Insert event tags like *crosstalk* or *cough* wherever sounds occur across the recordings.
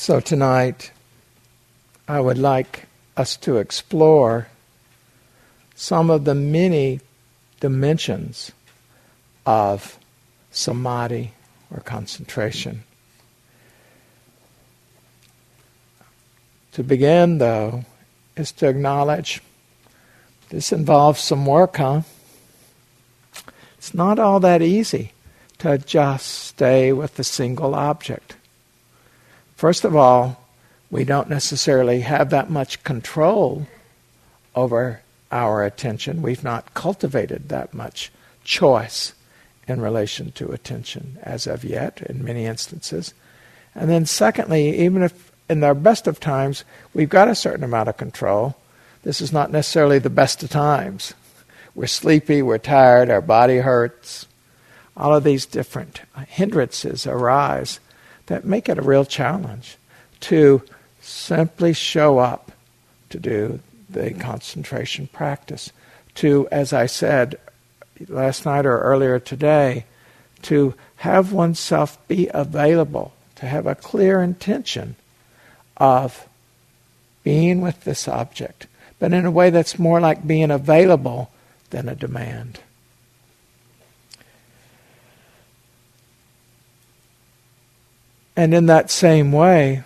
So tonight, I would like us to explore some of the many dimensions of samadhi or concentration. To begin, though, is to acknowledge this involves some work, huh? It's not all that easy to just stay with a single object. First of all, we don't necessarily have that much control over our attention. We've not cultivated that much choice in relation to attention as of yet, in many instances. And then, secondly, even if in our best of times we've got a certain amount of control, this is not necessarily the best of times. We're sleepy, we're tired, our body hurts. All of these different hindrances arise that make it a real challenge to simply show up to do the concentration practice. To, as I said last night or earlier today, to have oneself be available, to have a clear intention of being with this object, but in a way that's more like being available than a demand. And in that same way,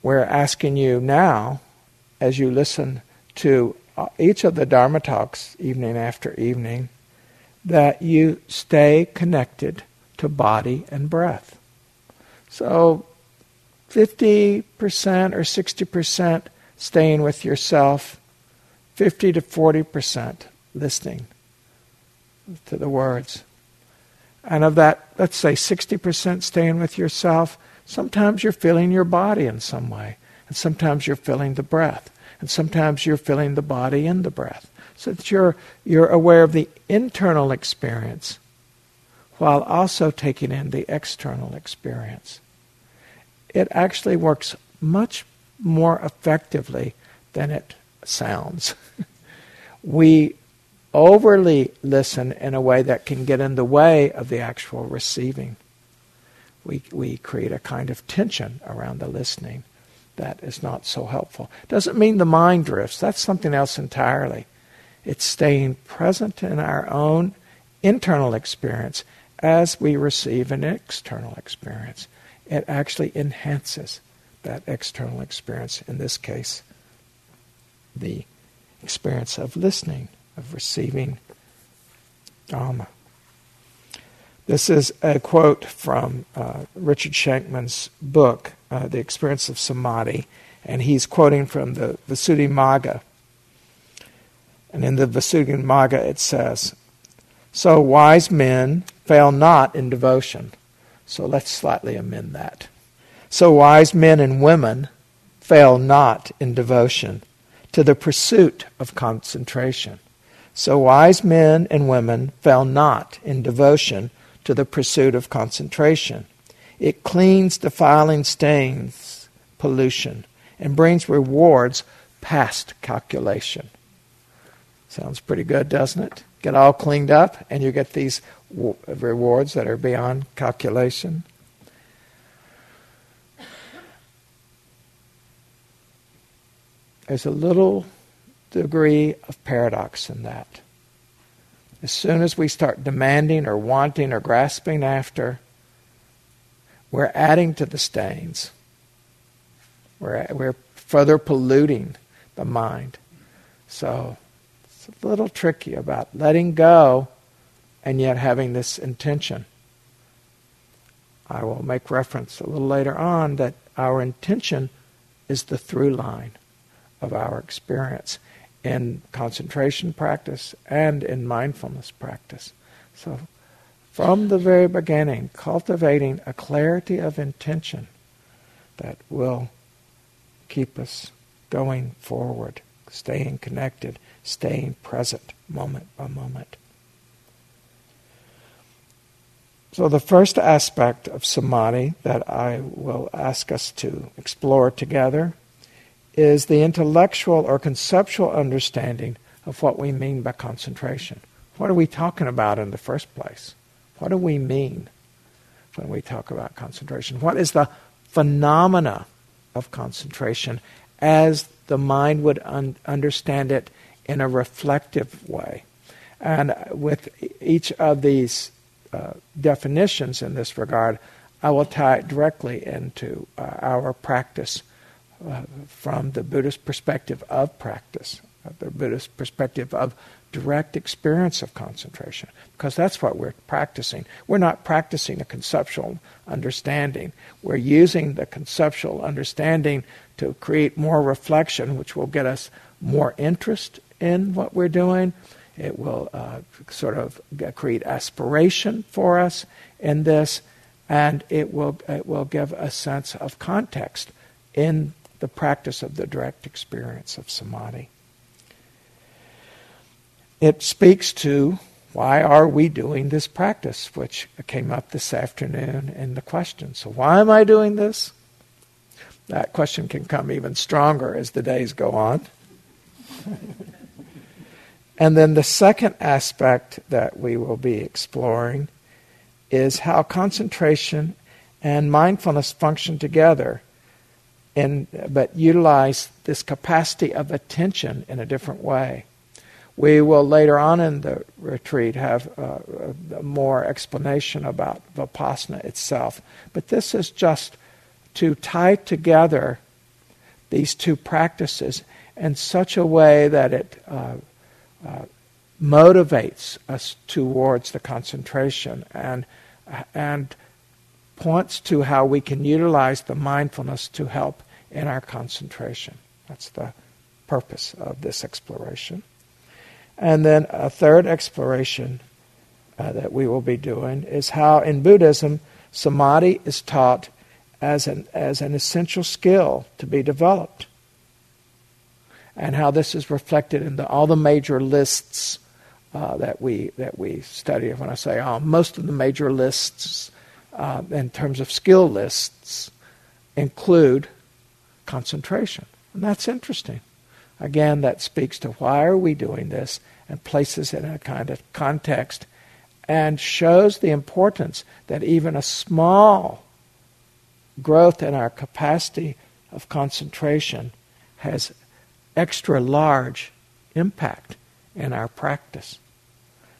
we're asking you now, as you listen to uh, each of the Dharma talks evening after evening, that you stay connected to body and breath. So 50% or 60% staying with yourself, 50 to 40% listening to the words. And of that, let's say 60% staying with yourself, sometimes you're feeling your body in some way. And sometimes you're feeling the breath. And sometimes you're feeling the body in the breath. So that you're, you're aware of the internal experience while also taking in the external experience. It actually works much more effectively than it sounds. *laughs* we overly listen in a way that can get in the way of the actual receiving. We, we create a kind of tension around the listening that is not so helpful. Doesn't mean the mind drifts, that's something else entirely. It's staying present in our own internal experience as we receive an external experience. It actually enhances that external experience, in this case, the experience of listening of receiving Dharma. This is a quote from uh, Richard Shankman's book, uh, The Experience of Samadhi, and he's quoting from the Visuddhimagga. And in the Visuddhimagga it says, So wise men fail not in devotion. So let's slightly amend that. So wise men and women fail not in devotion to the pursuit of concentration. So wise men and women fell not in devotion to the pursuit of concentration. It cleans defiling stains, pollution, and brings rewards past calculation. Sounds pretty good, doesn't it? Get all cleaned up, and you get these rewards that are beyond calculation. There's a little degree of paradox in that. As soon as we start demanding or wanting or grasping after, we're adding to the stains. We're, we're further polluting the mind. So it's a little tricky about letting go and yet having this intention. I will make reference a little later on that our intention is the through line of our experience in concentration practice and in mindfulness practice. So, from the very beginning, cultivating a clarity of intention that will keep us going forward, staying connected, staying present moment by moment. So, the first aspect of samadhi that I will ask us to explore together is the intellectual or conceptual understanding of what we mean by concentration. What are we talking about in the first place? What do we mean when we talk about concentration? What is the phenomena of concentration as the mind would un- understand it in a reflective way. And with each of these uh, definitions in this regard, I will tie it directly into uh, our practice uh, from the Buddhist perspective of practice, uh, the Buddhist perspective of direct experience of concentration, because that's what we're practicing. We're not practicing a conceptual understanding. We're using the conceptual understanding to create more reflection, which will get us more interest in what we're doing. It will uh, sort of create aspiration for us in this, and it will it will give a sense of context in the practice of the direct experience of samadhi. It speaks to why are we doing this practice, which came up this afternoon in the question. So, why am I doing this? That question can come even stronger as the days go on. *laughs* and then the second aspect that we will be exploring is how concentration and mindfulness function together in, but utilize this capacity of attention in a different way. We will later on in the retreat have uh, more explanation about Vipassana itself. But this is just to tie together these two practices in such a way that it uh, uh, motivates us towards the concentration and, and points to how we can utilize the mindfulness to help in our concentration. That's the purpose of this exploration. And then a third exploration uh, that we will be doing is how in Buddhism samadhi is taught as an, as an essential skill to be developed. And how this is reflected in the, all the major lists uh, that, we, that we study. When I say all, most of the major lists uh, in terms of skill lists include concentration. And that's interesting. Again, that speaks to why are we doing this and places it in a kind of context and shows the importance that even a small growth in our capacity of concentration has extra large impact in our practice.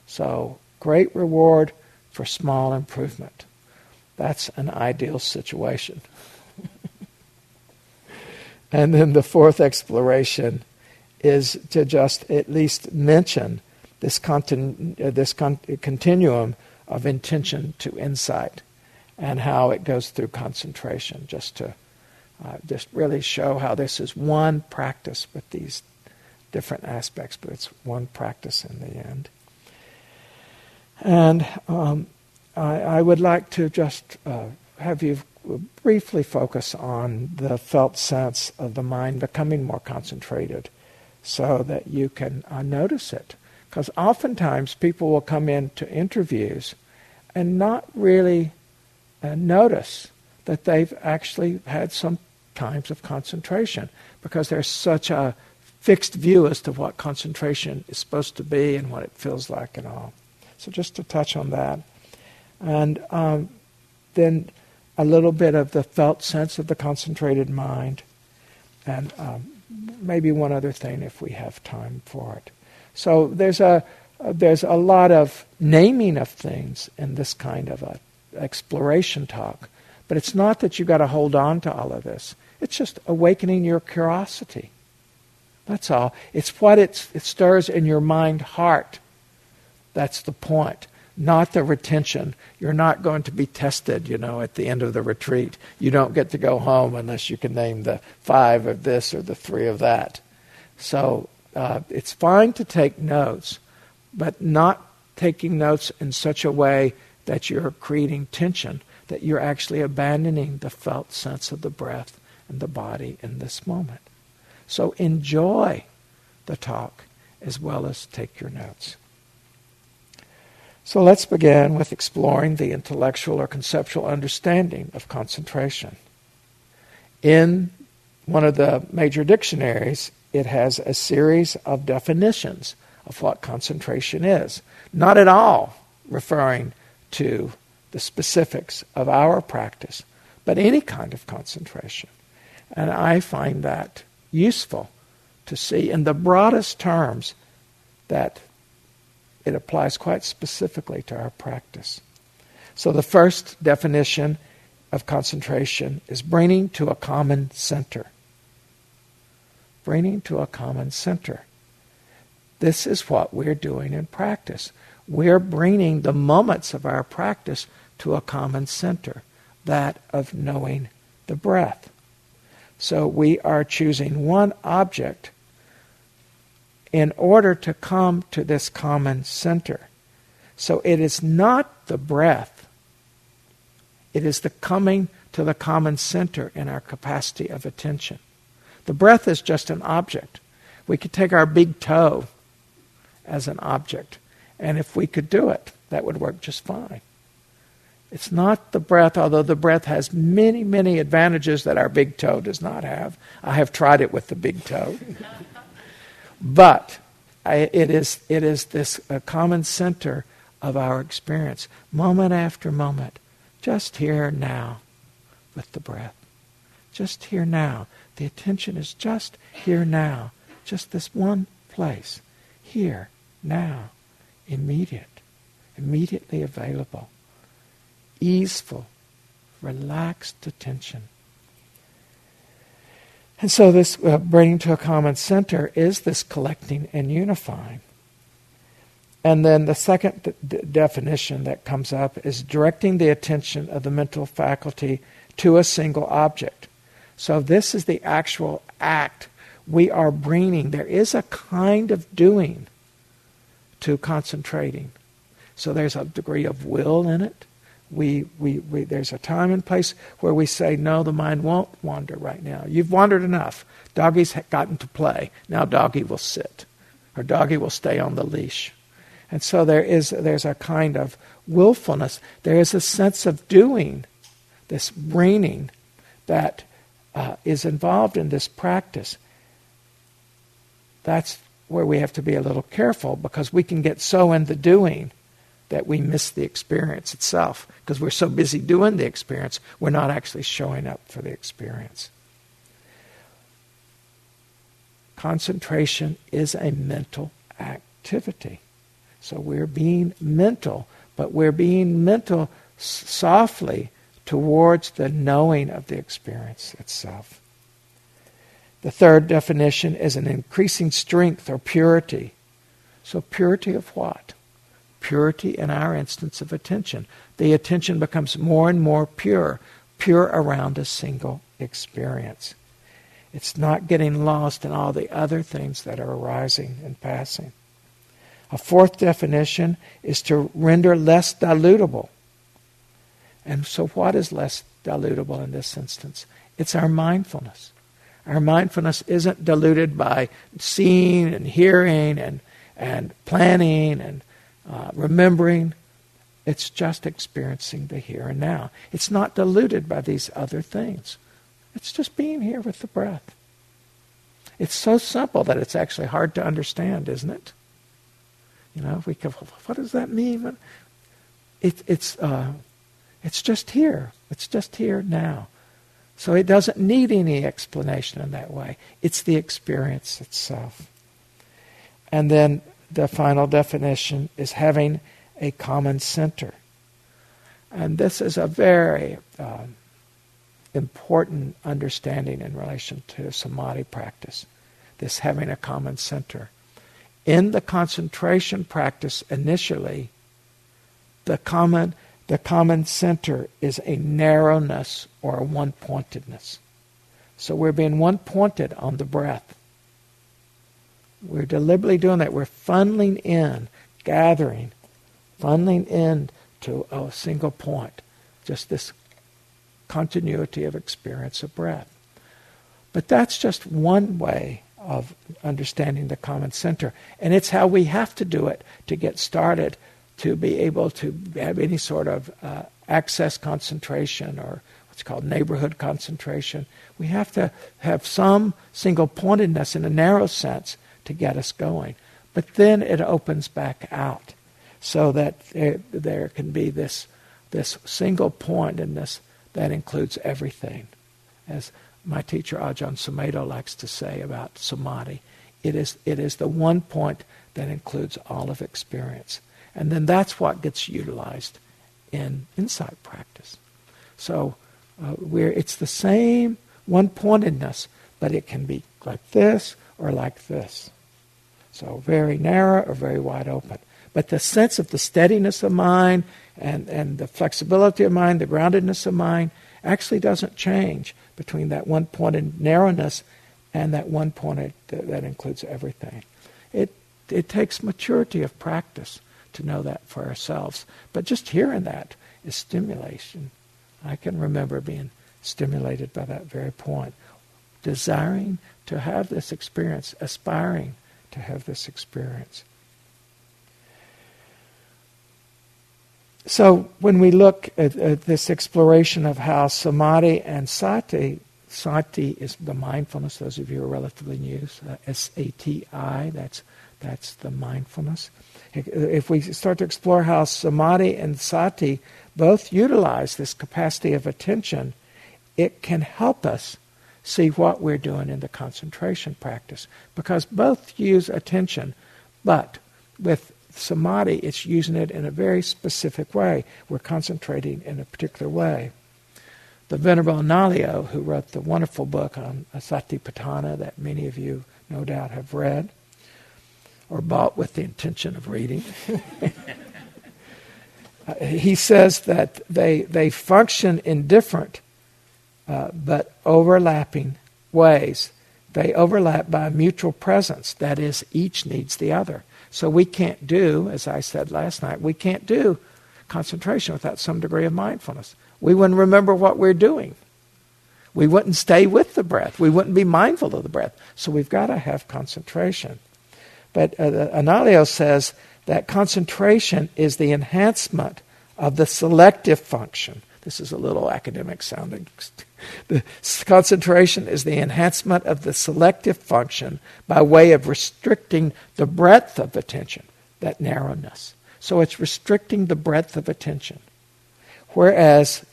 So, great reward for small improvement. That's an ideal situation. *laughs* And then the fourth exploration is to just at least mention this, continu- uh, this con- continuum of intention to insight and how it goes through concentration, just to uh, just really show how this is one practice with these different aspects, but it's one practice in the end. And um, I, I, would like to just uh, have you briefly focus on the felt sense of the mind becoming more concentrated so that you can uh, notice it. Because oftentimes people will come into interviews and not really uh, notice that they've actually had some times of concentration because there's such a fixed view as to what concentration is supposed to be and what it feels like and all. So just to touch on that. And um, then a little bit of the felt sense of the concentrated mind, and um, maybe one other thing if we have time for it. So there's a there's a lot of naming of things in this kind of a exploration talk, but it's not that you've got to hold on to all of this. It's just awakening your curiosity. That's all. It's what it stirs in your mind heart. That's the point not the retention. You're not going to be tested, you know, at the end of the retreat. You don't get to go home unless you can name the five of this or the three of that. So uh, it's fine to take notes, but not taking notes in such a way that you're creating tension, that you're actually abandoning the felt sense of the breath and the body in this moment. So enjoy the talk as well as take your notes. So let's begin with exploring the intellectual or conceptual understanding of concentration. In one of the major dictionaries, it has a series of definitions of what concentration is. Not at all referring to the specifics of our practice, but any kind of concentration. And I find that useful to see in the broadest terms that it applies quite specifically to our practice. So the first definition of concentration is bringing to a common center. Bringing to a common center. This is what we're doing in practice. We're bringing the moments of our practice to a common center, that of knowing the breath. So we are choosing one object in order to come to this common center. So it is not the breath, it is the coming to the common center in our capacity of attention. The breath is just an object. We could take our big toe as an object, and if we could do it, that would work just fine. It's not the breath, although the breath has many, many advantages that our big toe does not have. I have tried it with the big toe. *laughs* but I, it, is, it is this uh, common center of our experience, moment after moment, just here now with the breath. Just here now. The attention is just here now. Just this one place. Here, now, immediate, immediately available easeful, relaxed attention. And so, this uh, bringing to a common center is this collecting and unifying. And then the second definition that comes up is directing the attention of the mental faculty to a single object. So, this is the actual act we are bringing. There is a kind of doing to concentrating. So, there's a degree of will in it we, we, we, there's a time and place where we say, no, the mind won't wander right now. You've wandered enough. Doggy's gotten to play. Now doggy will sit, or doggy will stay on the leash. And so there is, there's a kind of willfulness. There is a sense of doing, this braining that uh, is involved in this practice. That's where we have to be a little careful because we can get so in the doing that we miss the experience itself because we're so busy doing the experience, we're not actually showing up for the experience. Concentration is a mental activity. So we're being mental, but we're being mental softly towards the knowing of the experience itself. The third definition is an increasing strength or purity. So, purity of what? Purity in our instance of attention. The attention becomes more and more pure, pure around a single experience. It's not getting lost in all the other things that are arising and passing. A fourth definition is to render less dilutable. And so, what is less dilutable in this instance? It's our mindfulness. Our mindfulness isn't diluted by seeing and hearing and, and planning and uh, remembering. It's just experiencing the here and now. It's not diluted by these other things. It's just being here with the breath. It's so simple that it's actually hard to understand, isn't it? You know, we go, what does that mean? It, it's, uh, it's just here. It's just here now. So it doesn't need any explanation in that way. It's the experience itself. And then the final definition is having a common center. And this is a very um, important understanding in relation to samadhi practice, this having a common center. In the concentration practice initially, the common, the common center is a narrowness or a one pointedness. So we're being one pointed on the breath. We're deliberately doing that. We're funneling in, gathering, funneling in to a single point. Just this continuity of experience of breath. But that's just one way of understanding the common center. And it's how we have to do it to get started, to be able to have any sort of uh, access concentration or what's called neighborhood concentration. We have to have some single pointedness in a narrow sense to get us going. But then it opens back out so that there, there can be this, this single point in this that includes everything. As my teacher Ajahn Sumedho likes to say about samadhi. It is, it is the one point that includes all of experience. And then that's what gets utilized in insight practice. So uh, where it's the same one pointedness, but it can be like this or like this. So very narrow or very wide open. But the sense of the steadiness of mind and, and the flexibility of mind, the groundedness of mind, actually doesn't change between that one pointed narrowness and that one pointed that, that includes everything. It, it takes maturity of practice to know that for ourselves. But just hearing that is stimulation. I can remember being stimulated by that very point, desiring to have this experience, aspiring to have this experience. So when we look at, at, this exploration of how samadhi and sati, sati is the mindfulness. Those of you who are relatively new, uh, S-A-T-I. That's that's the mindfulness. If we start to explore how samadhi and sati both utilize this capacity of attention, it can help us see what we're doing in the concentration practice. Because both use attention, but with samadhi, it's using it in a very specific way. We're concentrating in a particular way. The Venerable Analayo, who wrote the wonderful book on Satipatthana that many of you no doubt have read or bought with the intention of reading. *laughs* He says that they, they function in different uh, but overlapping ways. They overlap by mutual presence. That is, each needs the other. So we can't do, as I said last night, we can't do concentration without some degree of mindfulness. We wouldn't remember what we're doing. We wouldn't stay with the breath. We wouldn't be mindful of the breath. So we've got to have concentration. But uh, Analayo says that concentration is the enhancement of the selective function. This is a little academic sounding. *laughs* The concentration is the enhancement of the selective function by way of restricting the breadth of attention, that narrowness. So it's restricting the breadth of attention. Whereas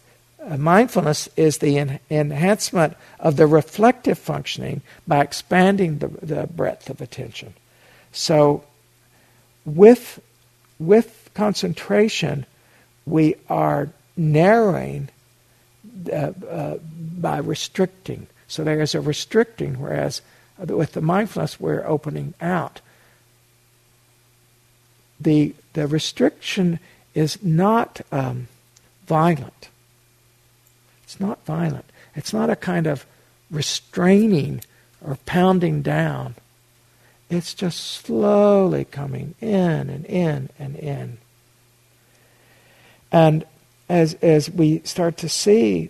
uh, mindfulness is the en- enhancement of the reflective functioning by expanding the, the breadth of attention. So, with, with concentration, we are narrowing uh, uh, by restricting. So there is a restricting, whereas with the mindfulness, we're opening out. The, the restriction is not um, violent. It's not violent. It's not a kind of restraining or pounding down. It's just slowly coming in and in and in. And as, as we start to see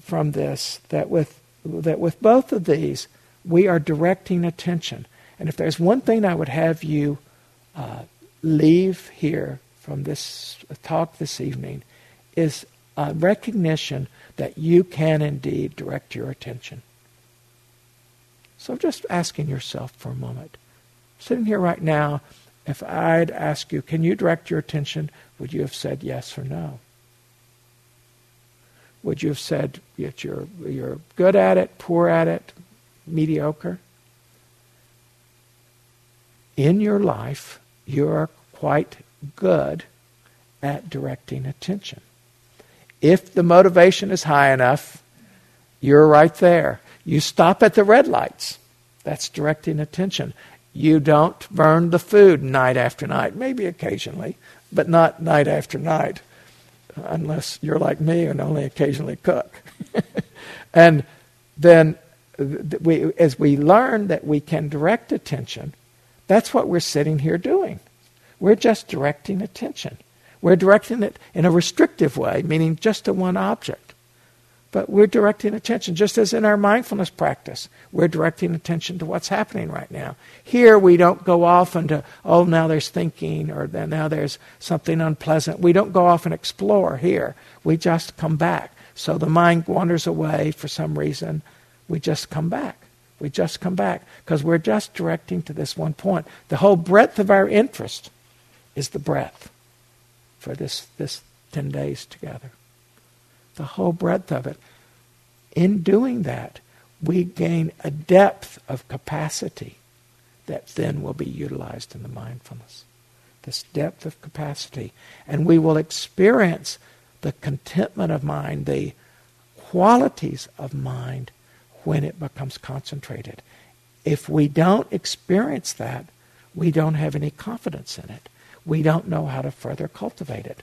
from this that with, that with both of these, we are directing attention. And if there's one thing I would have you uh, leave here from this talk this evening, is a recognition that you can indeed direct your attention. So just asking yourself for a moment Sitting here right now, if I'd ask you, can you direct your attention, would you have said yes or no? Would you have said that you're, you're good at it, poor at it, mediocre? In your life, you're quite good at directing attention. If the motivation is high enough, you're right there. You stop at the red lights. That's directing attention. You don't burn the food night after night, maybe occasionally, but not night after night, unless you're like me and only occasionally cook. *laughs* and then we, as we learn that we can direct attention, that's what we're sitting here doing. We're just directing attention. We're directing it in a restrictive way, meaning just to one object. But we're directing attention, just as in our mindfulness practice, we're directing attention to what's happening right now. Here, we don't go off into, oh, now there's thinking, or now there's something unpleasant. We don't go off and explore here. We just come back. So the mind wanders away for some reason. We just come back. We just come back because we're just directing to this one point. The whole breadth of our interest is the breath for this, this 10 days together the whole breadth of it. In doing that, we gain a depth of capacity that then will be utilized in the mindfulness. This depth of capacity. And we will experience the contentment of mind, the qualities of mind when it becomes concentrated. If we don't experience that, we don't have any confidence in it. We don't know how to further cultivate it.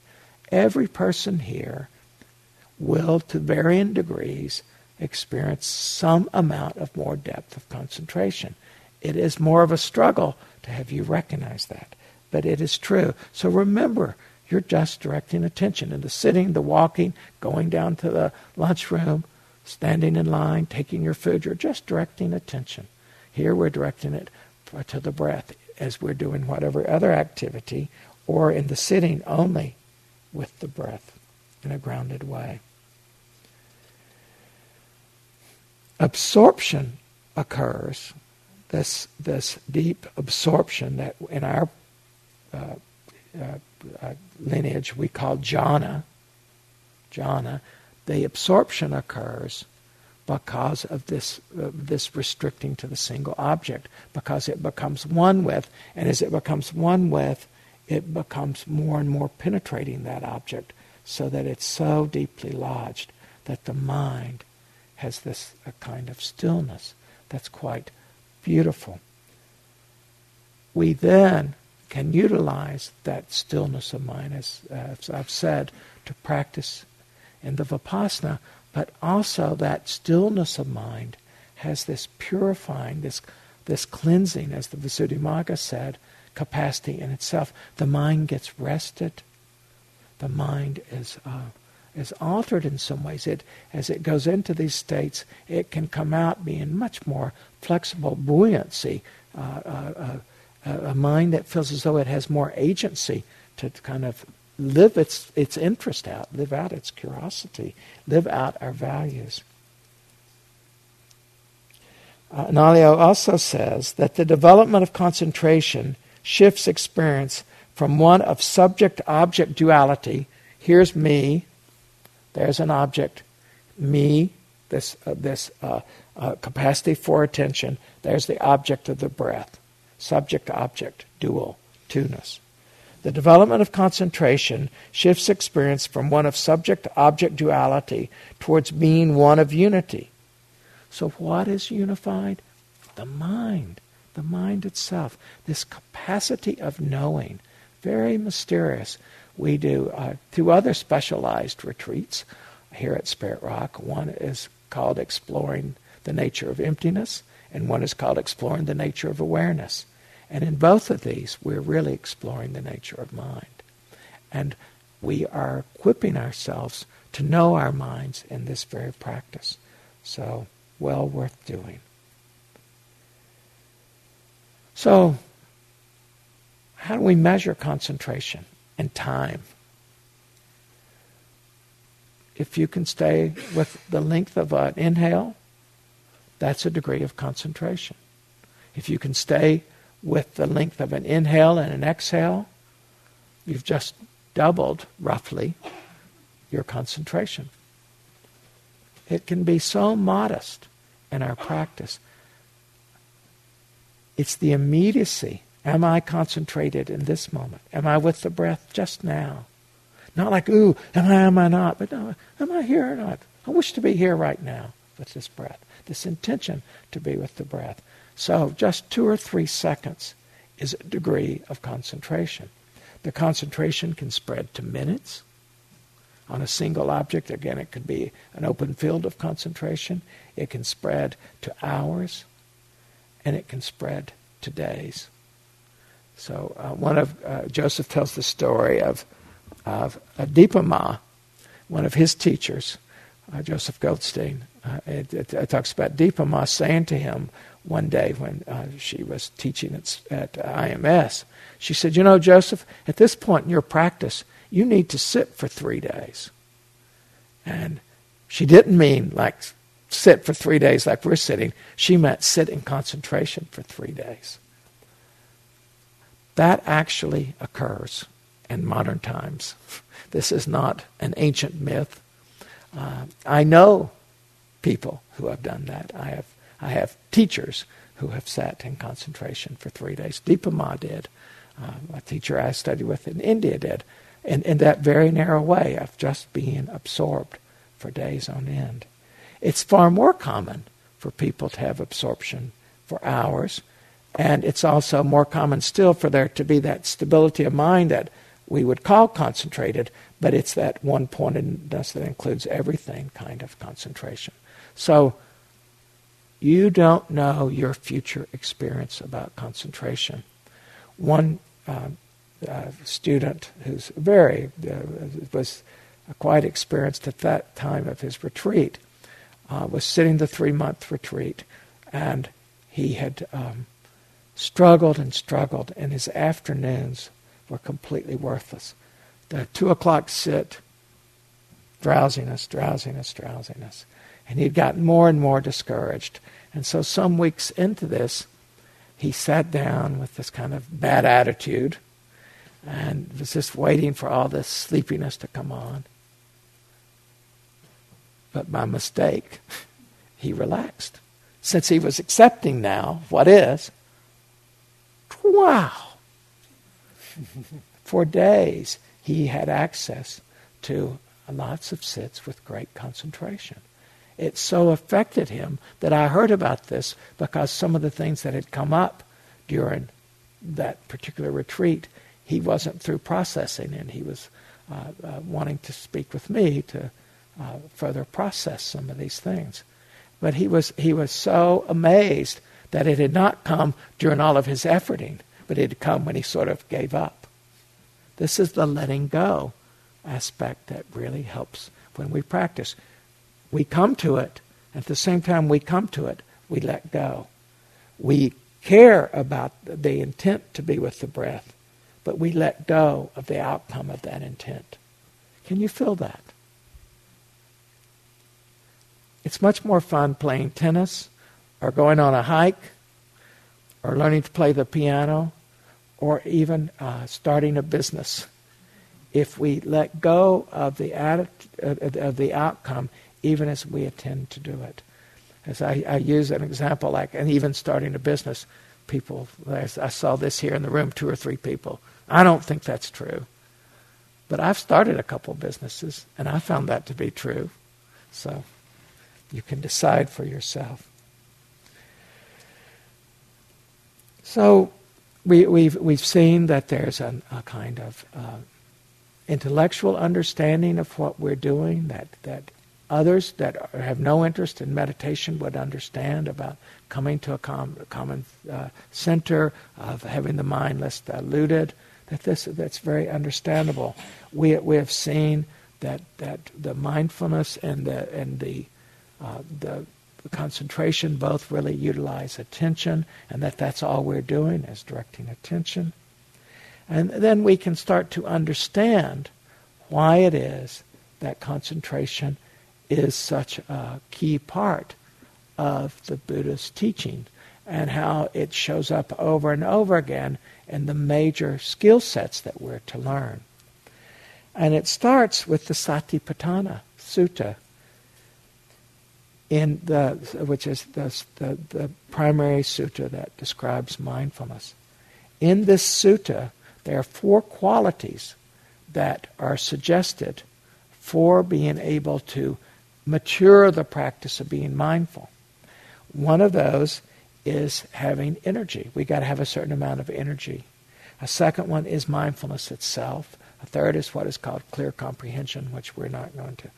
Every person here will, to varying degrees, experience some amount of more depth of concentration. It is more of a struggle to have you recognize that, but it is true. So remember, you're just directing attention in the sitting, the walking, going down to the lunchroom, standing in line, taking your food. You're just directing attention. Here we're directing it to the breath as we're doing whatever other activity, or in the sitting only with the breath in a grounded way. Absorption occurs, this, this deep absorption that in our uh, uh, uh, lineage we call jhana. Jhana, the absorption occurs because of this uh, this restricting to the single object, because it becomes one with, and as it becomes one with, it becomes more and more penetrating that object, so that it's so deeply lodged that the mind has this a kind of stillness that's quite beautiful. We then can utilize that stillness of mind, as, as I've said, to practice in the vipassana but also that stillness of mind has this purifying, this, this cleansing, as the Visuddhimagga said, capacity in itself. The mind gets rested. The mind is, uh, is altered in some ways. It, as it goes into these states, it can come out being much more flexible, buoyancy, uh, uh, uh a mind that feels as though it has more agency to kind of live its, its interest out, live out its curiosity, live out our values. Uh, Analayo also says that the development of concentration shifts experience from one of subject object duality here's me, there's an object, me, this, uh, this uh, uh, capacity for attention, there's the object of the breath. Subject object, dual, two-ness. The development of concentration shifts experience from one of subject object duality towards being one of unity. So, what is unified? The mind, the mind itself, this capacity of knowing, very mysterious. We do uh, two other specialized retreats here at Spirit Rock. One is called Exploring the Nature of Emptiness, and one is called Exploring the Nature of Awareness. And in both of these, we're really exploring the nature of mind. And we are equipping ourselves to know our minds in this very practice. So, well worth doing. So, how do we measure concentration and time? If you can stay with the length of an inhale, that's a degree of concentration. If you can stay with the length of an inhale and an exhale, you've just doubled, roughly, your concentration. It can be so modest in our practice. It's the immediacy. Am I concentrated in this moment? Am I with the breath just now? Not like, ooh, am I, am I not? But no, am I here or not? I wish to be here right now with this breath, this intention to be with the breath. So just two or three seconds is a degree of concentration. The concentration can spread to minutes on a single object. Again, it could be an open field of concentration. It can spread to hours, and it can spread to days. So uh, one of uh, Joseph tells the story of of uh, Dipa Ma, one of his teachers, uh, Joseph Goldstein. Uh, it, it, it, talks about Dipa Ma saying to him one day when uh, she was teaching at, at IMS. She said, You know, Joseph, at this point in your practice, you need to sit for three days. And she didn't mean like sit for three days like we're sitting. She meant sit in concentration for three days. That actually occurs in modern times. *laughs* This is not an ancient myth. Uh, I know people who have done that. I have, I have teachers who have sat in concentration for three days. Dipa Ma did. Uh, a teacher I studied with in India did. In, in that very narrow way of just being absorbed for days on end. It's far more common for people to have absorption for hours. And it's also more common still for there to be that stability of mind that we would call concentrated, but it's that one pointedness that includes everything kind of concentration. So you don't know your future experience about concentration. One uh, uh, student who's very uh, was quite experienced at that time of his retreat uh, was sitting the three month retreat, and he had um, struggled and struggled, and his afternoons were completely worthless. The two o'clock sit, drowsiness, drowsiness, drowsiness. And he'd gotten more and more discouraged. And so, some weeks into this, he sat down with this kind of bad attitude and was just waiting for all this sleepiness to come on. But by mistake, *laughs* he relaxed. Since he was accepting now what is, wow. *laughs* For days, he had access to lots of sits with great concentration. It so affected him that I heard about this because some of the things that had come up during that particular retreat, he wasn't through processing, and he was uh, uh, wanting to speak with me to uh, further process some of these things. But he was, he was so amazed that it had not come during all of his efforting, but it had come when he sort of gave up. This is the letting go aspect that really helps when we practice. We come to it, at the same time we come to it, we let go. We care about the intent to be with the breath, but we let go of the outcome of that intent. Can you feel that? It's much more fun playing tennis or going on a hike or learning to play the piano or even uh, starting a business if we let go of the, atti- of the outcome even as we intend to do it. As I, I use an example like, and even starting a business, people, I saw this here in the room, two or three people. I don't think that's true. But I've started a couple businesses, and I found that to be true. So you can decide for yourself. So we, we've, we've seen that there's a, a kind of uh, intellectual understanding of what we're doing that, that others that have no interest in meditation would understand about coming to a, com- common uh, center, of having the mind less diluted. That this that's very understandable. We we have seen that that the mindfulness and the and the uh, the concentration both really utilize attention, and that that's all we're doing is directing attention. And then we can start to understand why it is that concentration is such a key part of the Buddha's teaching and how it shows up over and over again in the major skill sets that we're to learn. And it starts with the Satipatthana Sutta, in the, which is the, the, the primary sutta that describes mindfulness. In this sutta, there are four qualities that are suggested for being able to mature the practice of being mindful. One of those is having energy. We got to have a certain amount of energy. A second one is mindfulness itself. A third is what is called clear comprehension, which we're not going to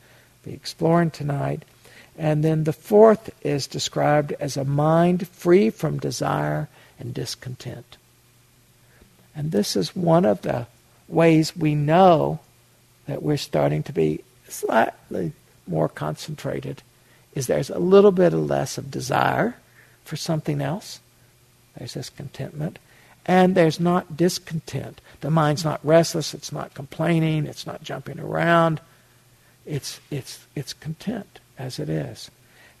be exploring tonight. And then the fourth is described as a mind free from desire and discontent. And this is one of the ways we know that we're starting to be slightly more concentrated is there's a little bit of less of desire for something else. There's this contentment. And there's not discontent. The mind's not restless, it's not complaining, it's not jumping around. It's it's it's content as it is.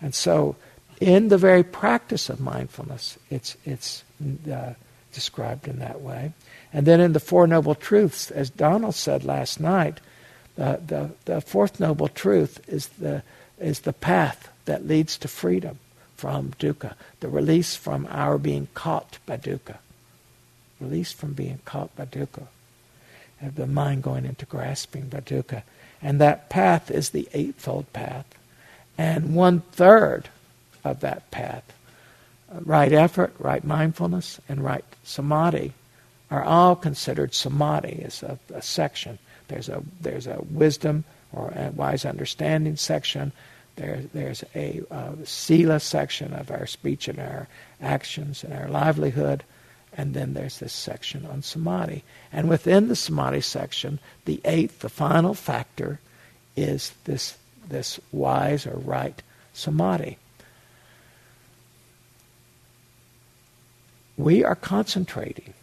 And so, in the very practice of mindfulness, it's, it's uh, described in that way. And then in the Four Noble Truths, as Donald said last night, uh, the, the fourth noble truth is the, is the path that leads to freedom from dukkha, the release from our being caught by dukkha, release from being caught by dukkha, and the mind going into grasping by dukkha. And that path is the Eightfold Path. And one third of that path, right effort, right mindfulness, and right samadhi, are all considered samadhi as a, a section. There's a, there's a wisdom or a wise understanding section. There, there's a uh, sila section of our speech and our actions and our livelihood. And then there's this section on samadhi. And within the samadhi section, the eighth, the final factor, is this, this wise or right samadhi. We are concentrating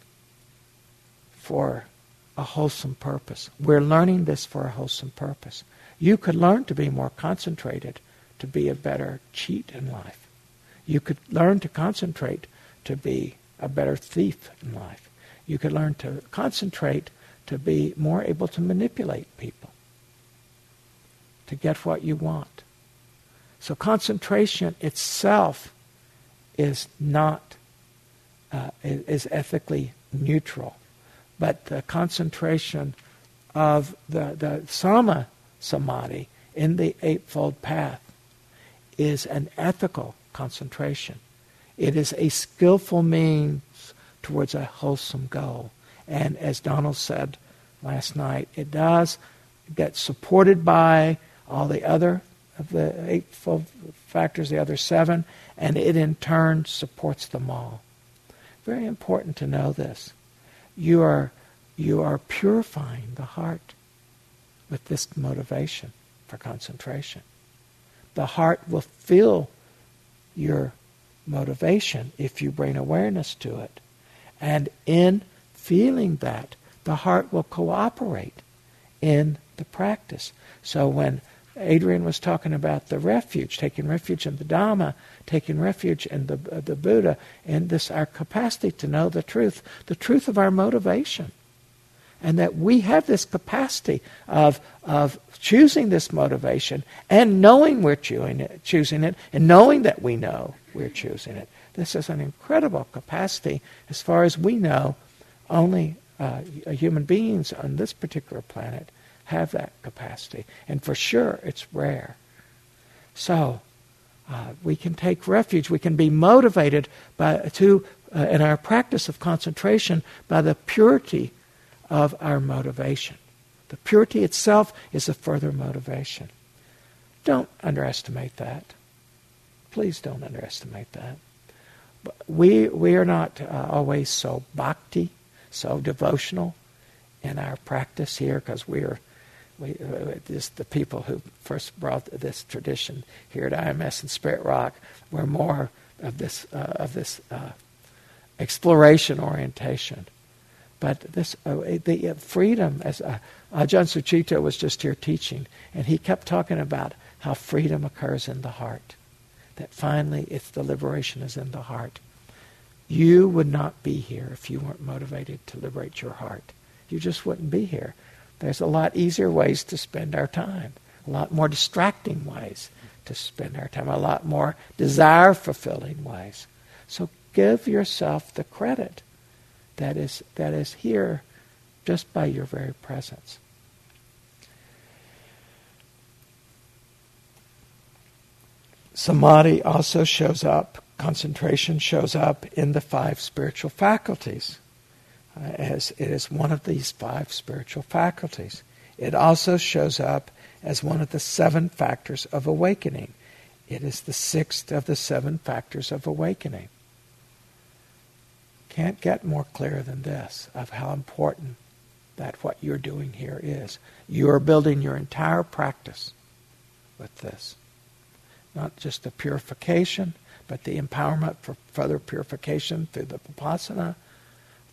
for a wholesome purpose. We're learning this for a wholesome purpose. You could learn to be more concentrated to be a better cheat in life. You could learn to concentrate to be a better thief in life. You could learn to concentrate to be more able to manipulate people, to get what you want. So concentration itself is not, uh, is ethically neutral. But the concentration of the, the samma samadhi in the Eightfold Path is an ethical concentration. It is a skillful means towards a wholesome goal. And as Donald said last night, it does get supported by all the other of the eightfold factors, the other seven, and it in turn supports them all. Very important to know this. You are, you are purifying the heart with this motivation for concentration. The heart will feel your motivation if you bring awareness to it. And in feeling that, the heart will cooperate in the practice. So when Adrian was talking about the refuge, taking refuge in the Dhamma, taking refuge in the, uh, the Buddha, and this our capacity to know the truth, the truth of our motivation. And that we have this capacity of, of choosing this motivation and knowing we're choosing it, choosing it and knowing that we know we're choosing it. This is an incredible capacity. As far as we know, only uh, human beings on this particular planet have that capacity. And for sure, it's rare. So, uh, we can take refuge. We can be motivated by, to, uh, in our practice of concentration by the purity of our motivation. The purity itself is a further motivation. Don't underestimate that. Please don't underestimate that. But we, we are not uh, always so bhakti, so devotional in our practice here because we are we, uh, this, the people who first brought this tradition here at IMS and Spirit Rock were more of this uh, of this uh, exploration orientation. But this uh, the uh, freedom, as uh, Ajahn Sucitto was just here teaching, and he kept talking about how freedom occurs in the heart. That finally, it's the liberation is in the heart. You would not be here if you weren't motivated to liberate your heart. You just wouldn't be here. There's a lot easier ways to spend our time, a lot more distracting ways to spend our time, a lot more desire fulfilling ways. So give yourself the credit that is, that is here just by your very presence. Samadhi also shows up, concentration shows up in the five spiritual faculties Uh, as it is one of these five spiritual faculties. It also shows up as one of the seven factors of awakening. It is the sixth of the seven factors of awakening. Can't get more clear than this of how important that what you're doing here is. You are building your entire practice with this. Not just the purification, but the empowerment for further purification through the vipassana,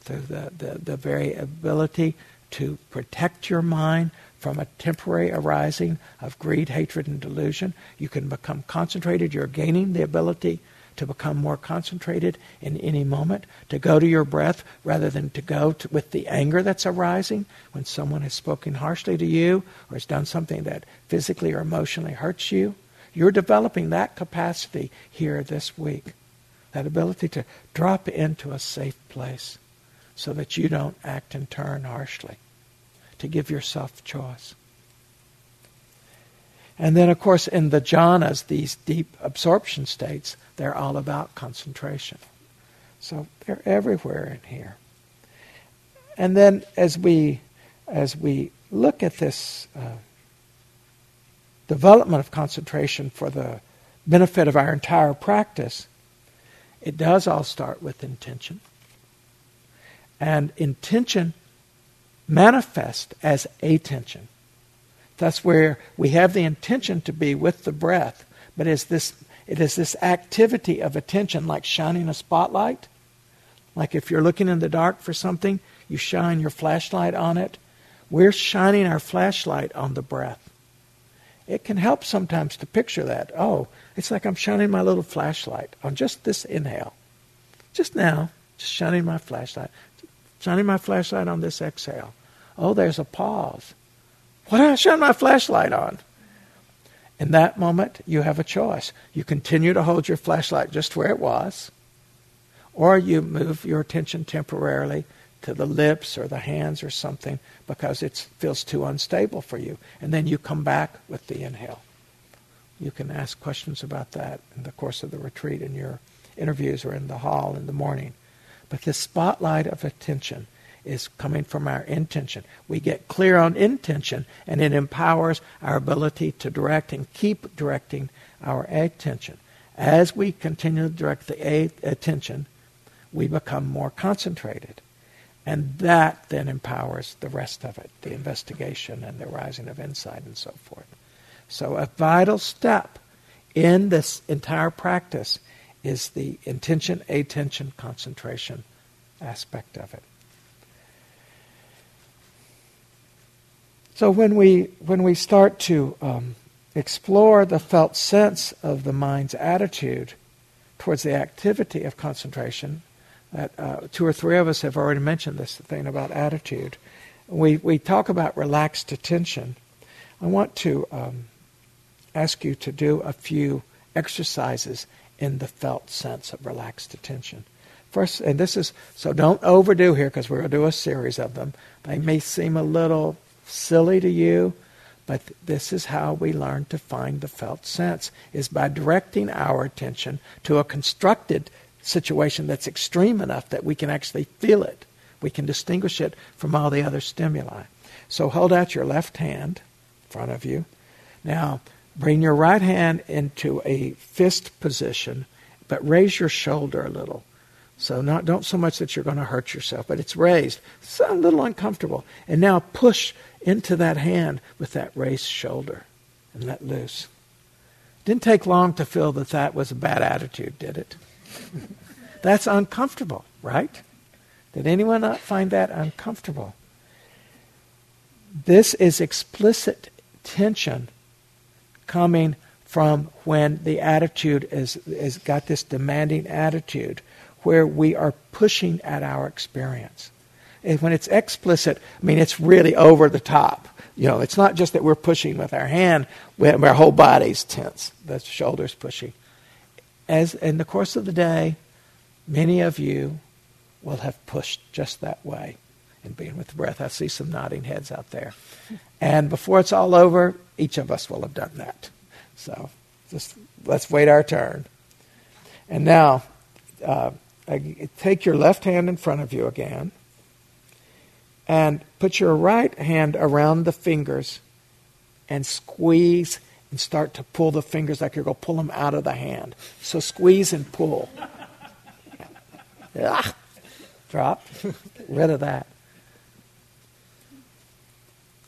through the, the, the very ability to protect your mind from a temporary arising of greed, hatred, and delusion. You can become concentrated. You're gaining the ability to become more concentrated in any moment, to go to your breath rather than to go to, with the anger that's arising when someone has spoken harshly to you or has done something that physically or emotionally hurts you. You're developing that capacity here this week. That ability to drop into a safe place so that you don't act and turn harshly. To give yourself choice. And then, of course, in the jhanas, these deep absorption states, they're all about concentration. So they're everywhere in here. And then, as we as we look at this uh, development of concentration for the benefit of our entire practice, it does all start with intention. And intention manifests as attention. That's where we have the intention to be with the breath, but it's this, it is this activity of attention, like shining a spotlight. Like if you're looking in the dark for something, you shine your flashlight on it. We're shining our flashlight on the breath. It can help sometimes to picture that. Oh, it's like I'm shining my little flashlight on just this inhale. Just now, just shining my flashlight. Shining my flashlight on this exhale. Oh, there's a pause. What did I shine my flashlight on? In that moment, you have a choice. You continue to hold your flashlight just where it was, or you move your attention temporarily to the lips or the hands or something because it feels too unstable for you. And then you come back with the inhale. You can ask questions about that in the course of the retreat in your interviews or in the hall in the morning. But this spotlight of attention is coming from our intention. We get clear on intention, and it empowers our ability to direct and keep directing our attention. As we continue to direct the attention, we become more concentrated. And that then empowers the rest of it, the investigation and the rising of insight and so forth. So, a vital step in this entire practice is the intention, attention, concentration aspect of it. So when we when we start to um, explore the felt sense of the mind's attitude towards the activity of concentration, that uh, two or three of us have already mentioned this thing about attitude. We we talk about relaxed attention. I want to um, ask you to do a few exercises in the felt sense of relaxed attention. First, and this is so don't overdo here because we're going to do a series of them. They may seem a little silly to you, but this is how we learn to find the felt sense is by directing our attention to a constructed situation that's extreme enough that we can actually feel it. We can distinguish it from all the other stimuli. So hold out your left hand in front of you. Now, bring your right hand into a fist position, but raise your shoulder a little. So not don't so much that you're going to hurt yourself, but it's raised. It's a little uncomfortable. And now push into that hand with that raised shoulder and let loose. Didn't take long to feel that that was a bad attitude, did it? *laughs* That's uncomfortable, right? Did anyone not find that uncomfortable? This is explicit tension coming from when the attitude is, is got this demanding attitude where we are pushing at our experience And when it's explicit, I mean, it's really over the top. You know, it's not just that we're pushing with our hand, our whole body's tense, the shoulders pushing. As in the course of the day, many of you will have pushed just that way in being with the breath. I see some nodding heads out there. And before it's all over, each of us will have done that. So just let's wait our turn. And now, uh, take your left hand in front of you again and put your right hand around the fingers and squeeze and start to pull the fingers like you're going to pull them out of the hand. So squeeze and pull. *laughs* ah, drop. *laughs* Rid of that.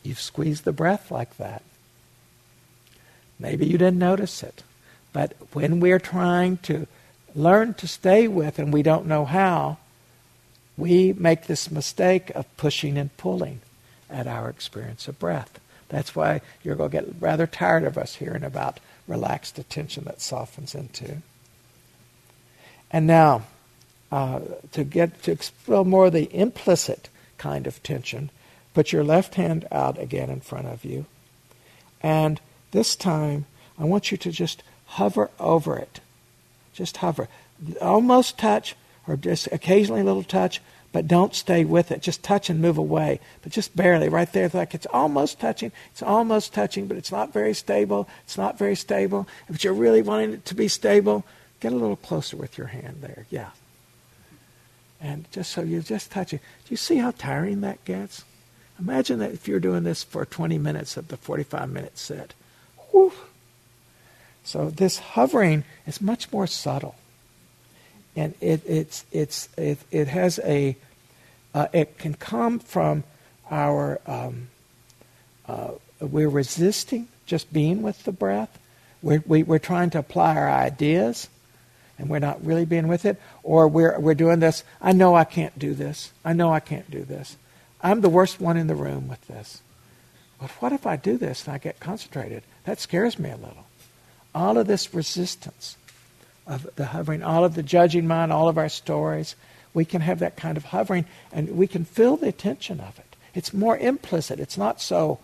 You've squeezed the breath like that. Maybe you didn't notice it. But when we're trying to learn to stay with and we don't know how, we make this mistake of pushing and pulling at our experience of breath. That's why you're going to get rather tired of us hearing about relaxed attention that softens into. And now, uh, to get to explore more the implicit kind of tension, put your left hand out again in front of you. And this time, I want you to just hover over it. Just hover. Almost touch, or just occasionally a little touch, but don't stay with it. Just touch and move away, but just barely. Right there, like it's almost touching. It's almost touching, but it's not very stable. It's not very stable. If you're really wanting it to be stable, get a little closer with your hand there. Yeah. And just so you're just touch it. Do you see how tiring that gets? Imagine that if you're doing this for 20 minutes of the 45 minute set. Whew. So this hovering is much more subtle and it it's it's it, it has a uh, it can come from our um, uh, we're resisting just being with the breath. We're, we, are we are trying to apply our ideas, and we're not really being with it. Or we're we're doing this. I know I can't do this. I know I can't do this. I'm the worst one in the room with this. But what if I do this and I get concentrated? That scares me a little. All of this resistance of the hovering, all of the judging mind, all of our stories. We can have that kind of hovering and we can feel the tension of it. It's more implicit. It's not so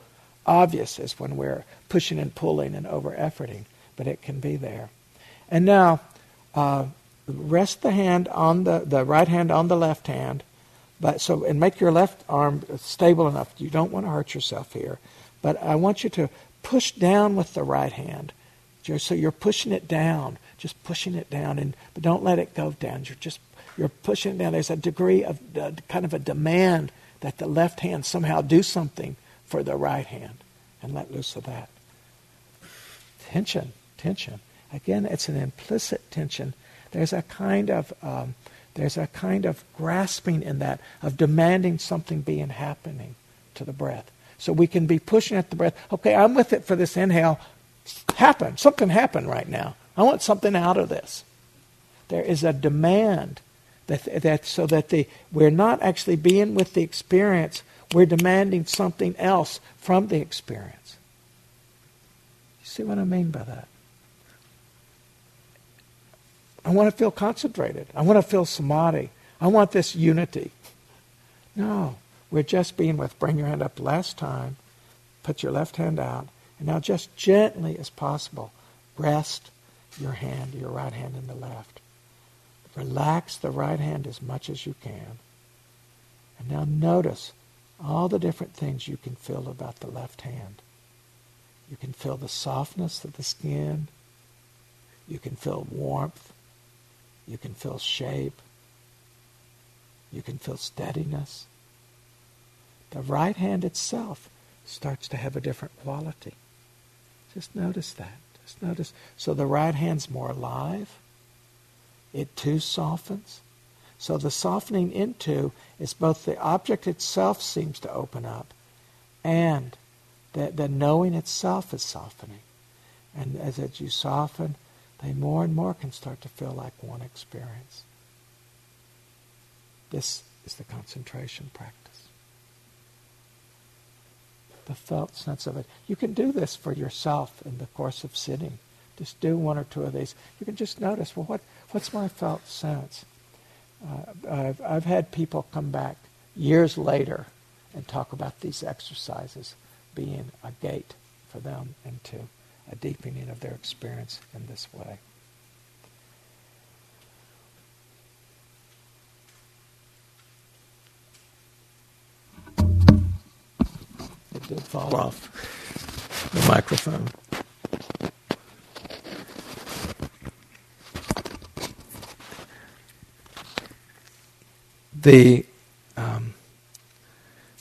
obvious as when we're pushing and pulling and over efforting, but it can be there. And now, uh, rest the hand on the, the right hand on the left hand, but so and make your left arm stable enough. You don't want to hurt yourself here, but I want you to push down with the right hand. So you're pushing it down just pushing it down, and but don't let it go down. You're just you're pushing it down. There's a degree of uh, kind of a demand that the left hand somehow do something for the right hand, and let loose of that. Tension, tension. Again, it's an implicit tension. There's a kind of um, there's a kind of grasping in that of demanding something being happening to the breath. So we can be pushing at the breath. Okay, I'm with it for this inhale. Happen. Something happen right now. I want something out of this. There is a demand that, that so that the, we're not actually being with the experience, we're demanding something else from the experience. You see what I mean by that? I want to feel concentrated. I want to feel samadhi. I want this unity. No, we're just being with bring your hand up last time, put your left hand out, and now just gently as possible, rest your hand, your right hand in the left. Relax the right hand as much as you can. And now notice all the different things you can feel about the left hand. You can feel the softness of the skin. You can feel warmth. You can feel shape. You can feel steadiness. The right hand itself starts to have a different quality. Just notice that. Just notice. So the right hand's more alive. It too softens. So the softening into is both the object itself seems to open up and the, the knowing itself is softening. And as, as you soften, they more and more can start to feel like one experience. This is the concentration practice the felt sense of it. You can do this for yourself in the course of sitting. Just do one or two of these. You can just notice, well, what, what's my felt sense? Uh, I've, I've had people come back years later and talk about these exercises being a gate for them into a deepening of their experience in this way. It did fall off the microphone. The um,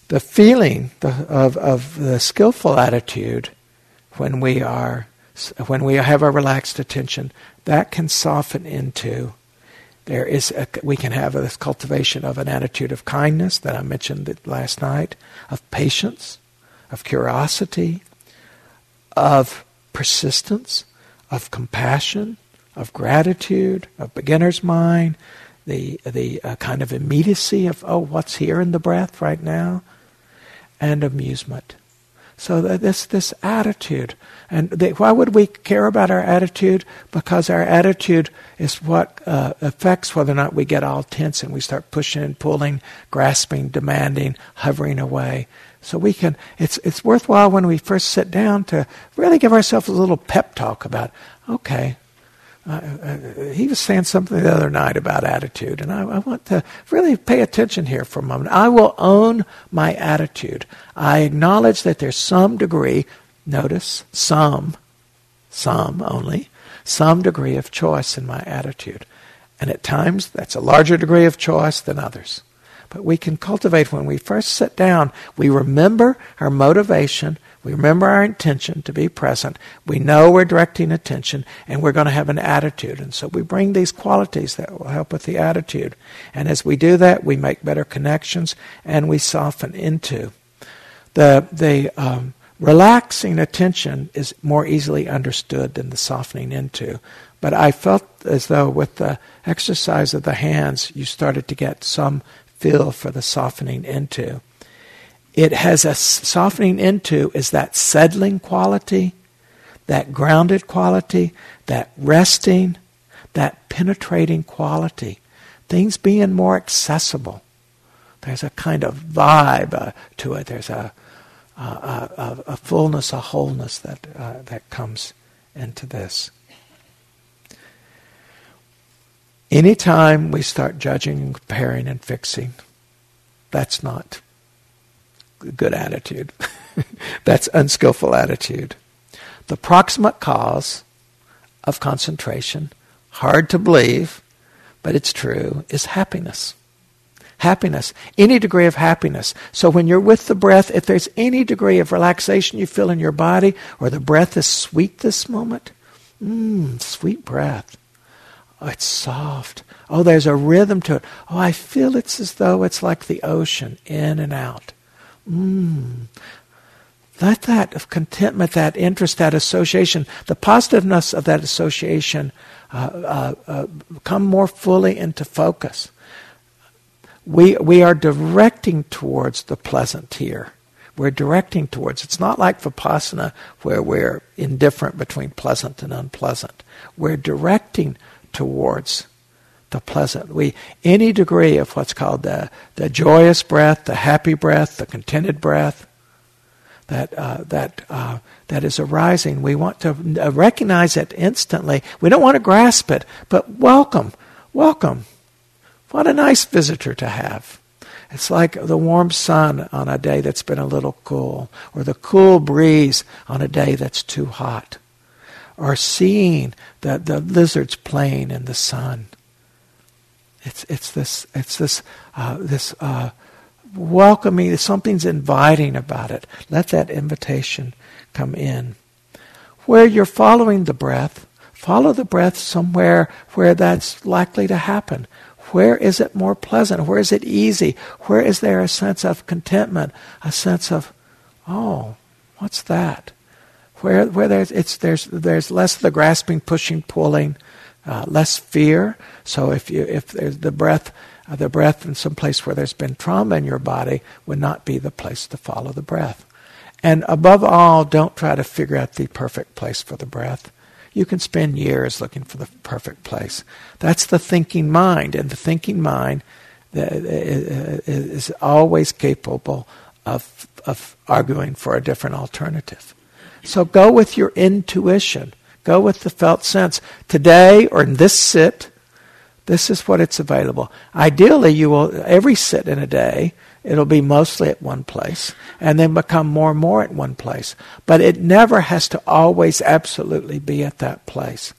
the feeling of of the skillful attitude when we are when we have a relaxed attention that can soften into there is a, we can have this cultivation of an attitude of kindness that I mentioned last night, of patience, of curiosity, of persistence, of compassion, of gratitude, of beginner's mind, the, the uh, kind of immediacy of, oh, what's here in the breath right now, and amusement. So this this attitude, and they, why would we care about our attitude? Because our attitude is what uh, affects whether or not we get all tense and we start pushing and pulling, grasping, demanding, hovering away. So we can. It's it's worthwhile when we first sit down to really give ourselves a little pep talk about. Okay, uh, he was saying something the other night about attitude, and I, I, want to really pay attention here for a moment. I will own my attitude. I acknowledge that there's some degree, notice, some, some only, some degree of choice in my attitude. And at times, that's a larger degree of choice than others. But we can cultivate when we first sit down, we remember our motivation we remember our intention to be present. We know we're directing attention and we're going to have an attitude. And so we bring these qualities that will help with the attitude. And as we do that, we make better connections and we soften into. The, the um, relaxing attention is more easily understood than the softening into. But I felt as though with the exercise of the hands, you started to get some feel for the softening into it has a softening into is that settling quality, that grounded quality, that resting, that penetrating quality. Things being more accessible. There's a kind of vibe uh, to it. There's a, a, a, a, fullness, a wholeness that, uh, that comes into this. Anytime we start judging and comparing and fixing, that's not good attitude. *laughs* That's unskillful attitude. The proximate cause of concentration, hard to believe, but it's true, is happiness. Happiness, any degree of happiness. So when you're with the breath, if there's any degree of relaxation you feel in your body, or the breath is sweet this moment, mmm, sweet breath. Oh, it's soft. Oh, there's a rhythm to it. Oh, I feel it's as though it's like the ocean, in and out. Mm. Let that of contentment, that interest, that association, the positiveness of that association uh, uh, uh, come more fully into focus. We, we are directing towards the pleasant here. We're directing towards. It's not like vipassana where we're indifferent between pleasant and unpleasant. We're directing towards the pleasant. We any degree of what's called the the joyous breath, the happy breath, the contented breath that uh, that uh, that is arising. We want to uh, recognize it instantly. We don't want to grasp it, but welcome, welcome. What a nice visitor to have. It's like the warm sun on a day that's been a little cool, or the cool breeze on a day that's too hot, or seeing the, the lizards playing in the sun it's it's this it's this uh, this uh, welcoming. Something's inviting about it. Let that invitation come in. Where you're following the breath, follow the breath somewhere where that's likely to happen. Where is it more pleasant? Where is it easy? Where is there a sense of contentment? A sense of, oh, what's that? Where where there's it's there's there's less of the grasping, pushing, pulling uh, less fear. So if you if there's the breath, uh, the breath in some place where there's been trauma in your body would not be the place to follow the breath. And above all, don't try to figure out the perfect place for the breath. You can spend years looking for the perfect place. That's the thinking mind, and the thinking mind uh, is always capable of of arguing for a different alternative. So go with your intuition. Go with the felt sense. Today or in this sit, this is what it's available. Ideally, you will every sit in a day, it'll be mostly at one place and then become more and more at one place. But it never has to always absolutely be at that place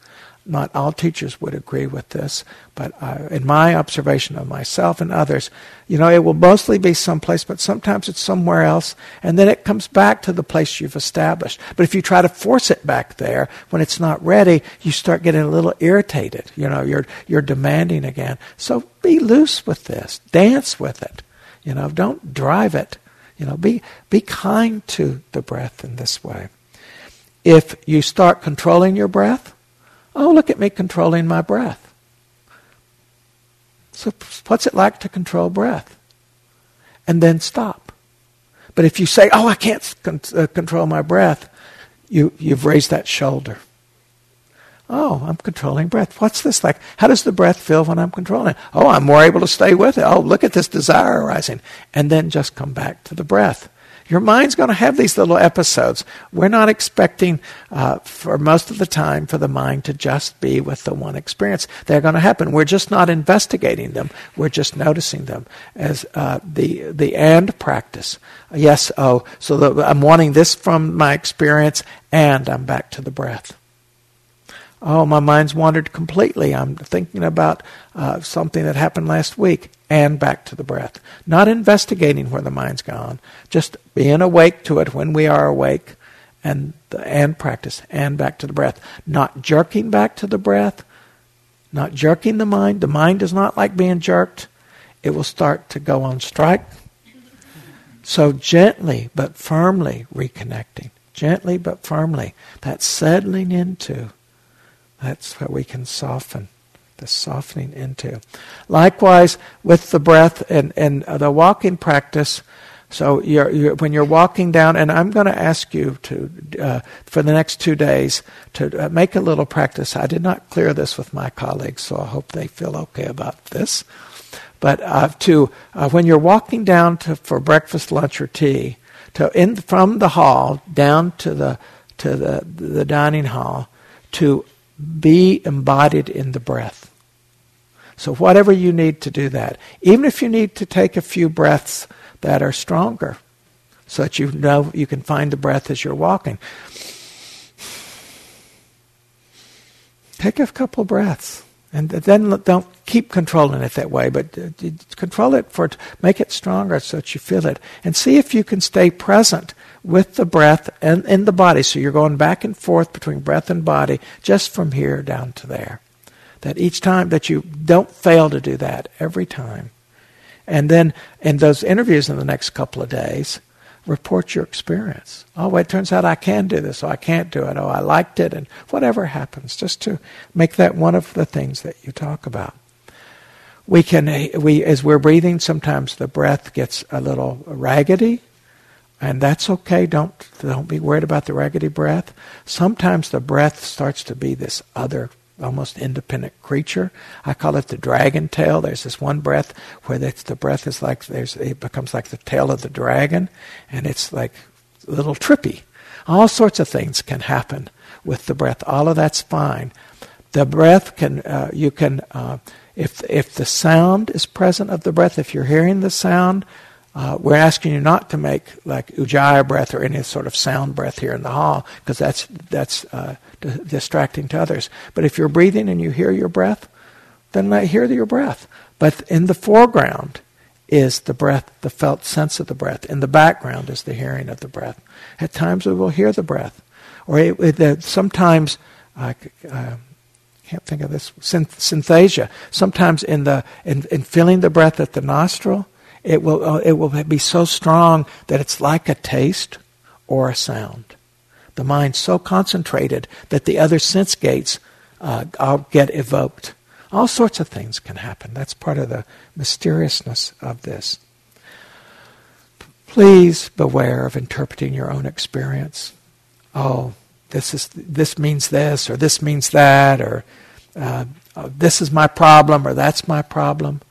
not all teachers would agree with this, but uh, in my observation of myself and others, you know, it will mostly be someplace, but sometimes it's somewhere else, and then it comes back to the place you've established. But if you try to force it back there when it's not ready, you start getting a little irritated. You know, you're you're demanding again. So be loose with this, dance with it. You know, don't drive it. You know, be be kind to the breath in this way. If you start controlling your breath Oh, look at me controlling my breath. So, what's it like to control breath? And then stop. But if you say, "Oh, I can't con- uh, control my breath," you you've raised that shoulder. Oh, I'm controlling breath. What's this like? How does the breath feel when I'm controlling it? Oh, I'm more able to stay with it. Oh, look at this desire arising. And then just come back to the breath. Your mind's going to have these little episodes. We're not expecting, uh, for most of the time, for the mind to just be with the one experience. They're going to happen. We're just not investigating them. We're just noticing them as uh, the the and practice. Yes. Oh, so I'm wanting this from my experience, and I'm back to the breath. Oh, my mind's wandered completely. I'm thinking about uh, something that happened last week and back to the breath. Not investigating where the mind's gone, just being awake to it when we are awake and, and practice and back to the breath. Not jerking back to the breath, not jerking the mind. The mind does not like being jerked. It will start to go on strike. So gently but firmly reconnecting. Gently but firmly. That settling into that's what we can soften, the softening into. Likewise, with the breath and, and the walking practice, so you're, you're, when you're walking down, and I'm going to ask you to, uh, for the next two days, to uh, make a little practice. I did not clear this with my colleagues, so I hope they feel okay about this. But uh, to uh, when you're walking down to, for breakfast, lunch, or tea, to in from the hall down to the to the the dining hall, to be embodied in the breath. So, whatever you need to do that, even if you need to take a few breaths that are stronger, so that you know you can find the breath as you're walking. Take a couple breaths. And then don't keep controlling it that way, but uh, control it for make it stronger so that you feel it, and see if you can stay present with the breath and in the body. So you're going back and forth between breath and body, just from here down to there. That each time that you don't fail to do that every time, and then in those interviews in the next couple of days, report your experience. Oh, it turns out I can do this, or I can't do it, oh, I liked it, and whatever happens, just to make that one of the things that you talk about. We can, we, as we're breathing, sometimes the breath gets a little raggedy, and that's okay. Don't, don't be worried about the raggedy breath. Sometimes the breath starts to be this other almost independent creature. I call it the dragon tail. There's this one breath where the breath is like there's it becomes like the tail of the dragon, and it's like a little trippy. All sorts of things can happen with the breath. All of that's fine. The breath can uh, you can uh, if if the sound is present of the breath, if you're hearing the sound, uh, we're asking you not to make like ujjayi breath or any sort of sound breath here in the hall because that's that's uh, d- distracting to others. But if you're breathing and you hear your breath, then let hear your breath. But in the foreground is the breath, the felt sense of the breath. In the background is the hearing of the breath. At times we will hear the breath, or it, it, uh, sometimes I uh, can't think of this synesthesia. Sometimes in the in, in feeling the breath at the nostril it will, uh, it will be so strong that it's like a taste or a sound. The mind's so concentrated that the other sense gates uh, get evoked. All sorts of things can happen. That's part of the mysteriousness of this. Please beware of interpreting your own experience. Oh, this is this means this, or this means that, or uh, oh, this is my problem, or that's my problem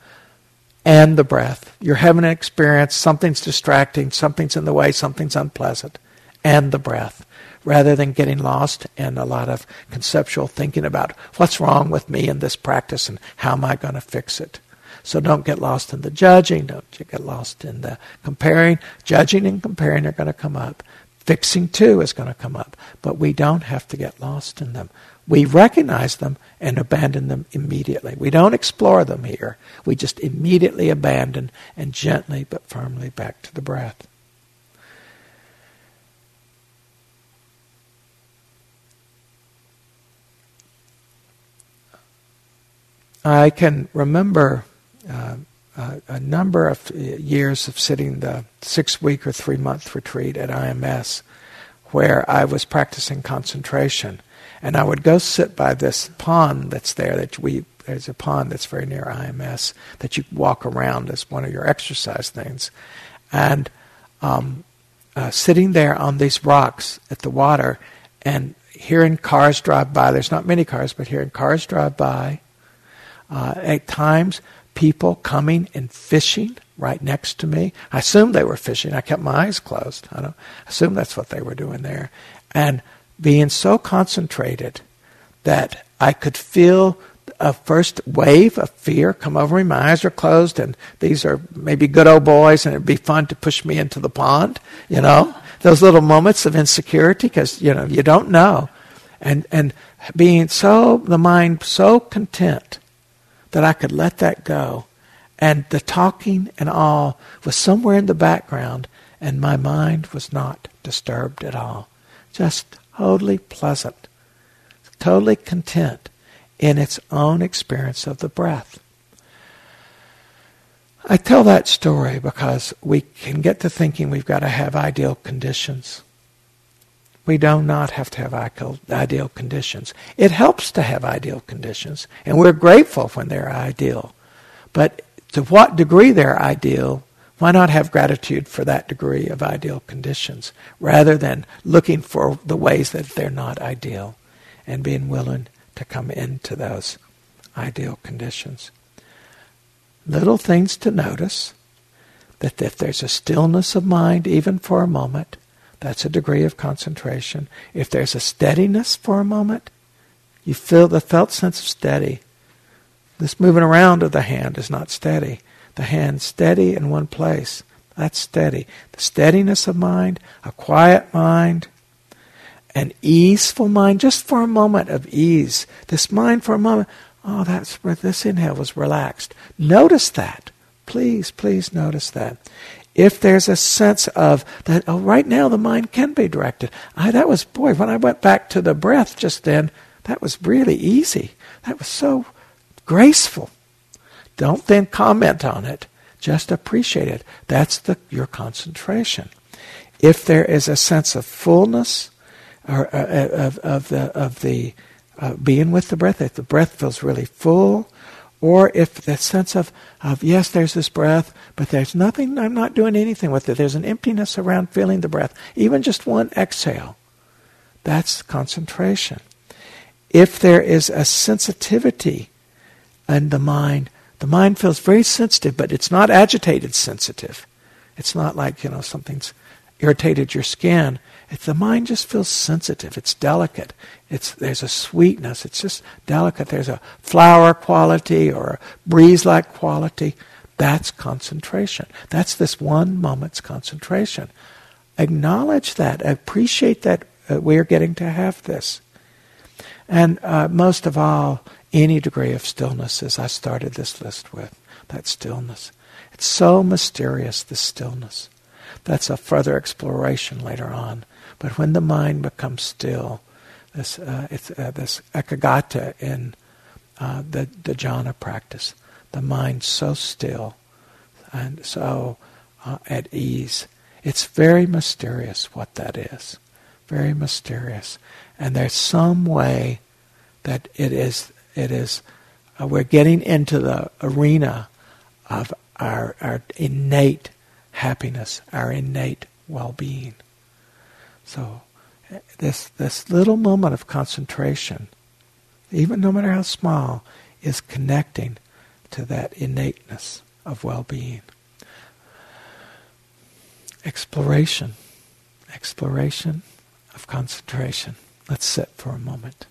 and the breath. You're having an experience, something's distracting, something's in the way, something's unpleasant, and the breath. Rather than getting lost in a lot of conceptual thinking about what's wrong with me in this practice and how am I going to fix it. So don't get lost in the judging, don't get lost in the comparing. Judging and comparing are going to come up. Fixing too is going to come up. But we don't have to get lost in them. We recognize them and abandon them immediately. We don't explore them here. We just immediately abandon and gently but firmly back to the breath. I can remember uh, a number of years of sitting the six week or three month retreat at IMS where I was practicing concentration. And I would go sit by this pond that's there that we there's a pond that's very near IMS that you walk around as one of your exercise things. And um, uh, sitting there on these rocks at the water and hearing cars drive by. There's not many cars, but hearing cars drive by. Uh, at times, people coming and fishing right next to me. I assumed they were fishing. I kept my eyes closed. I don't assume that's what they were doing there. And being so concentrated that I could feel a first wave of fear come over me. My eyes are closed, and these are maybe good old boys, and it'd be fun to push me into the pond, you know? Those little moments of insecurity, because, you know, you don't know. And, and being so, the mind so content that I could let that go. And the talking and all was somewhere in the background, and my mind was not disturbed at all. Just totally pleasant, totally content in its own experience of the breath. I tell that story because we can get to thinking we've got to have ideal conditions. We do not have to have ideal conditions. It helps to have ideal conditions, and we're grateful when they're ideal. But to what degree they're ideal, why not have gratitude for that degree of ideal conditions rather than looking for the ways that they're not ideal and being willing to come into those ideal conditions? Little things to notice that if there's a stillness of mind, even for a moment, that's a degree of concentration. If there's a steadiness for a moment, you feel the felt sense of steady. This moving around of the hand is not steady. The hand steady in one place. That's steady. The steadiness of mind, a quiet mind, an easeful mind, just for a moment of ease. This mind for a moment, oh, that's where this inhale was relaxed. Notice that. Please, please notice that if there's a sense of that, oh, right now the mind can be directed. I, that was, boy, when I went back to the breath just then, that was really easy. That was so graceful. Don't then comment on it. Just appreciate it. That's the, your concentration. If there is a sense of fullness, or uh, uh of, of the of the uh, being with the breath, if the breath feels really full, or if the sense of, of, yes, there's this breath, but there's nothing, I'm not doing anything with it. There's an emptiness around feeling the breath. Even just one exhale. That's concentration. If there is a sensitivity in the mind, the mind feels very sensitive, but it's not agitated sensitive. It's not like, you know, something's irritated your skin. If the mind just feels sensitive, it's delicate. It's there's a sweetness. It's just delicate. There's a flower quality or a breeze-like quality. That's concentration. That's this one moment's concentration. Acknowledge that. Appreciate that uh, we are getting to have this. And uh, most of all, any degree of stillness, as I started this list with, that stillness. It's so mysterious, this stillness. That's a further exploration later on. But when the mind becomes still, this uh, it's uh, this ekaggata in uh, the the jhana practice, the mind so still and so uh, at ease. It's very mysterious what that is, very mysterious, and there's some way that it is it is. Uh, we're getting into the arena of our our innate happiness, our innate well-being. So this this little moment of concentration, even no matter how small, is connecting to that innateness of well-being. Exploration, exploration of concentration. Let's sit for a moment.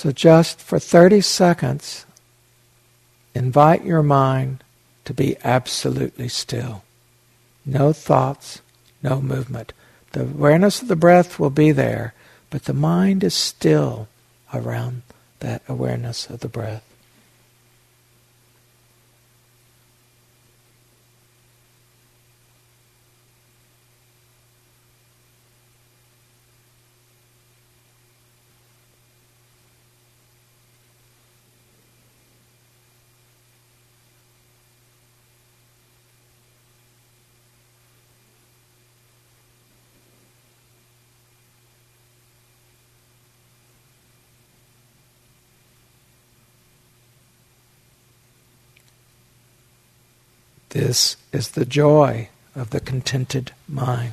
So just for 30 seconds, invite your mind to be absolutely still. No thoughts, no movement. The awareness of the breath will be there, but the mind is still around that awareness of the breath. This is the joy of the contented mind.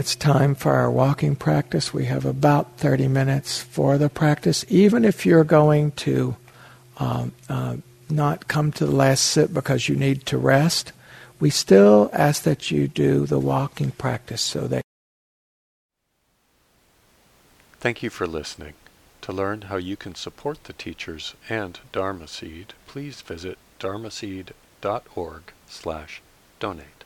It's time for our walking practice. We have about 30 minutes for the practice. Even if you're going to um, uh, not come to the last sit because you need to rest, we still ask that you do the walking practice so that. Thank you for listening. To learn how you can support the teachers and Dharma Seed, please visit dharmaseed.org slash donate.